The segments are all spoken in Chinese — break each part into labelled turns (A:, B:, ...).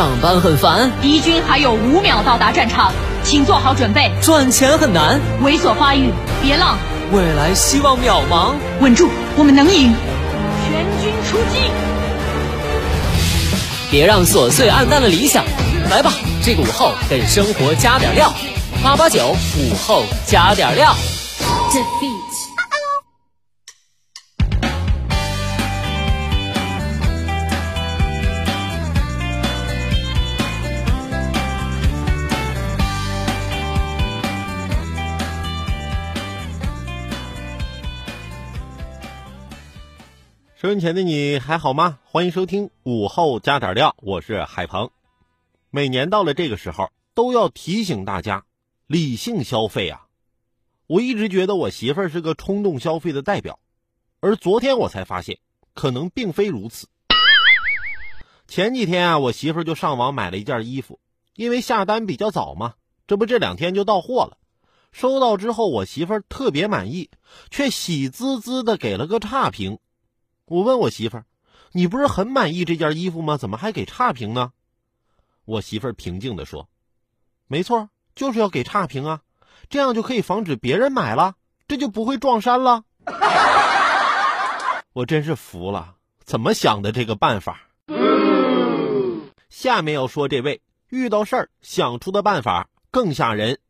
A: 上班很烦，
B: 敌军还有五秒到达战场，请做好准备。
A: 赚钱很难，
B: 猥琐发育，别浪。
A: 未来希望渺茫，
B: 稳住，我们能赢。全军出击！
A: 别让琐碎暗淡了理想。来吧，这个午后给生活加点料。八八九午后加点料。
C: 收音前的你还好吗？欢迎收听午后加点料，我是海鹏。每年到了这个时候，都要提醒大家理性消费啊！我一直觉得我媳妇儿是个冲动消费的代表，而昨天我才发现，可能并非如此。前几天啊，我媳妇儿就上网买了一件衣服，因为下单比较早嘛，这不这两天就到货了。收到之后，我媳妇儿特别满意，却喜滋滋的给了个差评。我问我媳妇儿：“你不是很满意这件衣服吗？怎么还给差评呢？”我媳妇儿平静的说：“没错，就是要给差评啊，这样就可以防止别人买了，这就不会撞衫了。”我真是服了，怎么想的这个办法？下面要说这位遇到事儿想出的办法更吓人。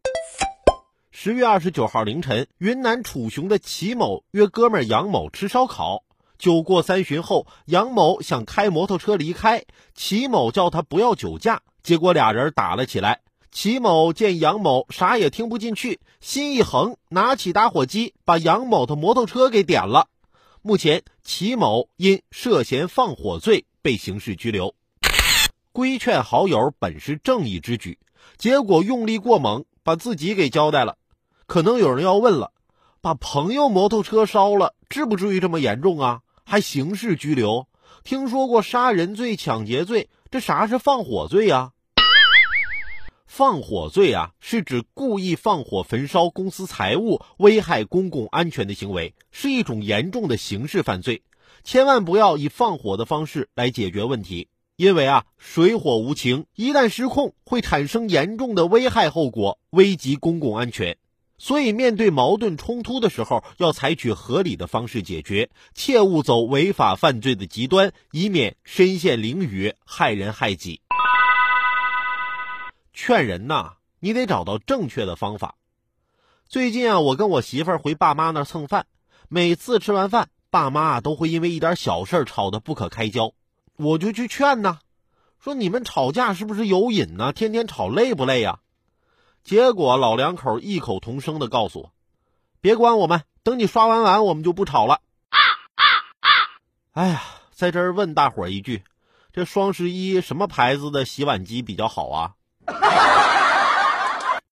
C: 十月二十九号凌晨，云南楚雄的齐某约哥们杨某吃烧烤。酒过三巡后，杨某想开摩托车离开，齐某叫他不要酒驾，结果俩人打了起来。齐某见杨某啥也听不进去，心一横，拿起打火机把杨某的摩托车给点了。目前，齐某因涉嫌放火罪被刑事拘留。规劝好友本是正义之举，结果用力过猛，把自己给交代了。可能有人要问了，把朋友摩托车烧了，至不至于这么严重啊？还刑事拘留？听说过杀人罪、抢劫罪，这啥是放火罪呀？放火罪啊，是指故意放火焚烧公司财物、危害公共安全的行为，是一种严重的刑事犯罪。千万不要以放火的方式来解决问题，因为啊，水火无情，一旦失控，会产生严重的危害后果，危及公共安全。所以，面对矛盾冲突的时候，要采取合理的方式解决，切勿走违法犯罪的极端，以免身陷囹圄，害人害己。劝人呐，你得找到正确的方法。最近啊，我跟我媳妇儿回爸妈那蹭饭，每次吃完饭，爸妈都会因为一点小事吵得不可开交，我就去劝呐，说你们吵架是不是有瘾呢？天天吵累不累呀？结果老两口异口同声的告诉我：“别管我们，等你刷完碗，我们就不吵了。”哎呀，在这儿问大伙儿一句：这双十一什么牌子的洗碗机比较好啊？